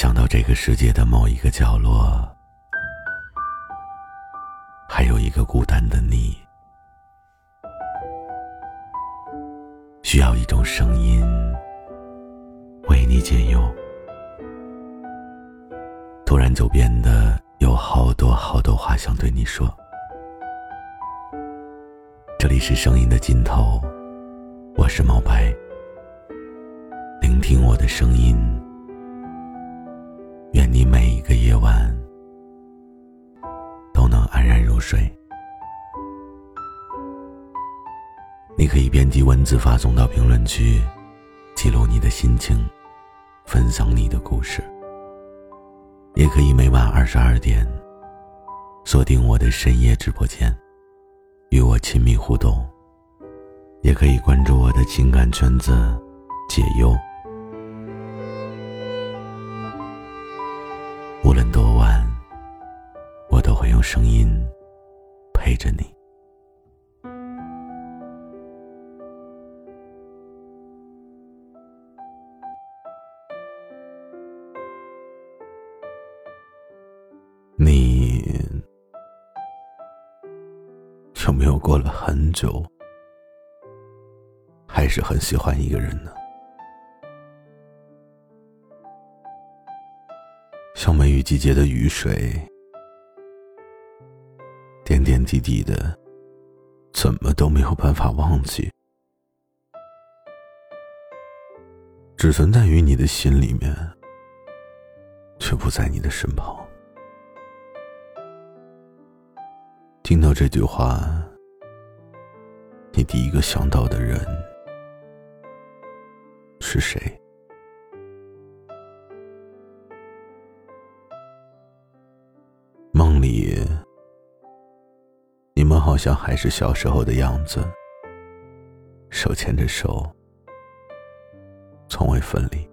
想到这个世界的某一个角落，还有一个孤单的你，需要一种声音为你解忧。突然就变得有好多好多话想对你说。这里是声音的尽头，我是毛白。聆听我的声音。你每一个夜晚都能安然入睡。你可以编辑文字发送到评论区，记录你的心情，分享你的故事。也可以每晚二十二点锁定我的深夜直播间。与我亲密互动，也可以关注我的情感圈子，解忧。声音陪着你。你有没有过了很久，还是很喜欢一个人呢？像梅雨季节的雨水，滴滴的，怎么都没有办法忘记，只存在于你的心里面，却不在你的身旁。听到这句话，你第一个想到的人是谁？像还是小时候的样子，手牵着手，从未分离，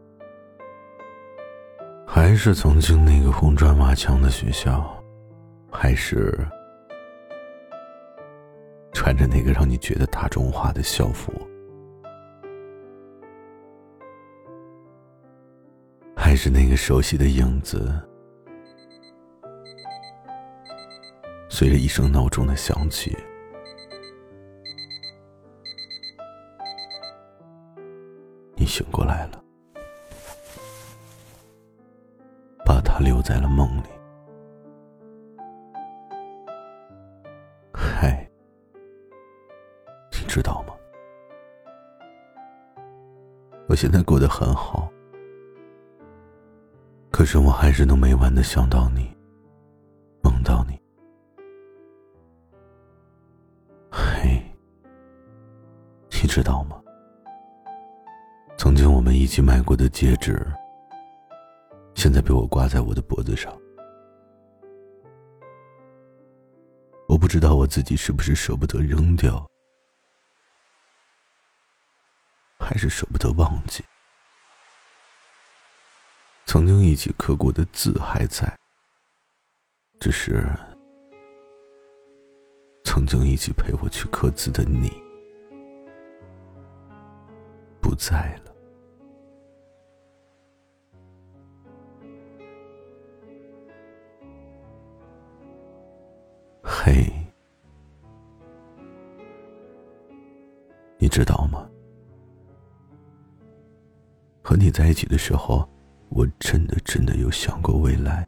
还是曾经那个红砖瓦墙的学校，还是。穿着那个让你觉得大众化的校服，还是那个熟悉的影子，随着一声闹钟的响起，你醒过来了，把他留在了梦里。嗨，你知道吗？我现在过得很好，可是我还是能每晚的想到你，知道吗？曾经我们一起买过的戒指，现在被我挂在我的脖子上。我不知道我自己是不是舍不得扔掉。还是舍不得忘记，曾经一起刻过的字还在，只是曾经一起陪我去刻字的你在了。嘿，你知道吗？和你在一起的时候，我真的真的有想过未来。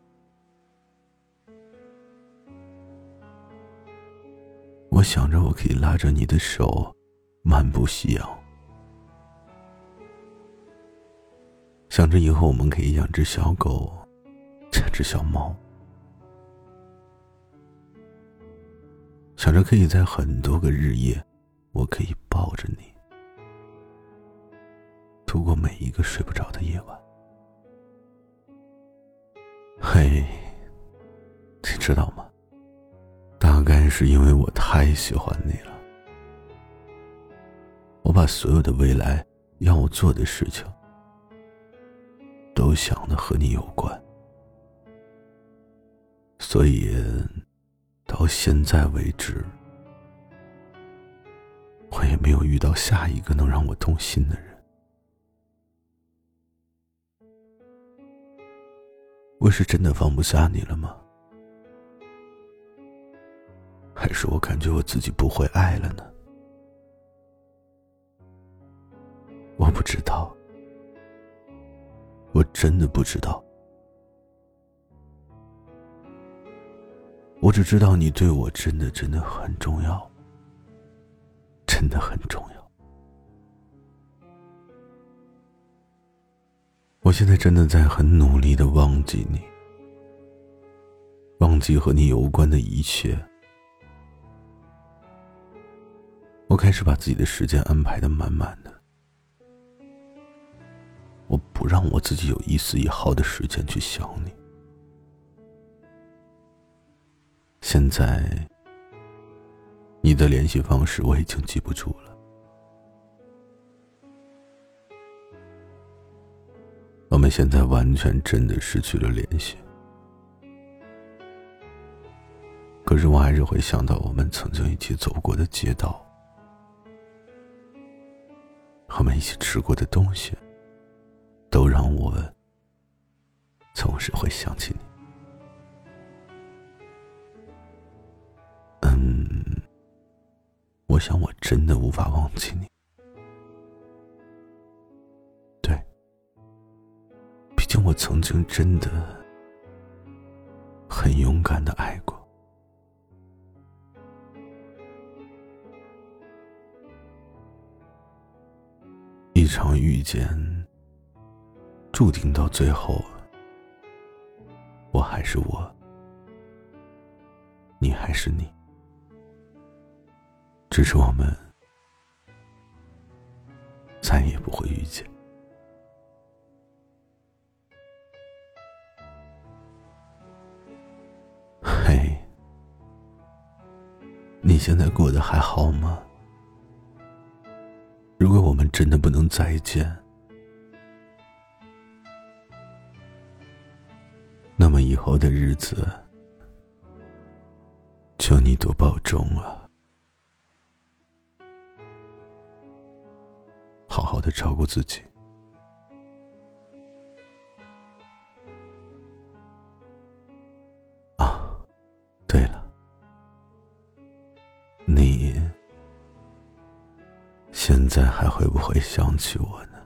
我想着我可以拉着你的手，漫步夕阳；想着以后我们可以养只小狗，养只小猫；想着可以在很多个日夜，我可以抱着你。度过每一个睡不着的夜晚。嘿，你知道吗？大概是因为我太喜欢你了，我把所有的未来要我做的事情，都想的和你有关，所以到现在为止，我也没有遇到下一个能让我动心的人。我是真的放不下你了吗？还是我感觉我自己不会爱了呢？我不知道，我真的不知道。我只知道你对我真的真的很重要，真的很重要。我现在真的在很努力的忘记你，忘记和你有关的一切。我开始把自己的时间安排的满满的。我不让我自己有一丝一毫的时间去想你。现在，你的联系方式我已经记不住了。我们现在完全真的失去了联系。可是我还是会想到我们曾经一起走过的街道，我们一起吃过的东西。想起你。嗯，我想我真的无法忘记你。对，毕竟我曾经真的很勇敢的爱过。一场遇见。注定到最后，我还是我，你还是你，只是我们再也不会遇见。嘿，你现在过得还好吗？如果我们真的不能再见，以后的日子，求你多保重啊！好好的照顾自己。啊，对了，你现在还会不会想起我呢？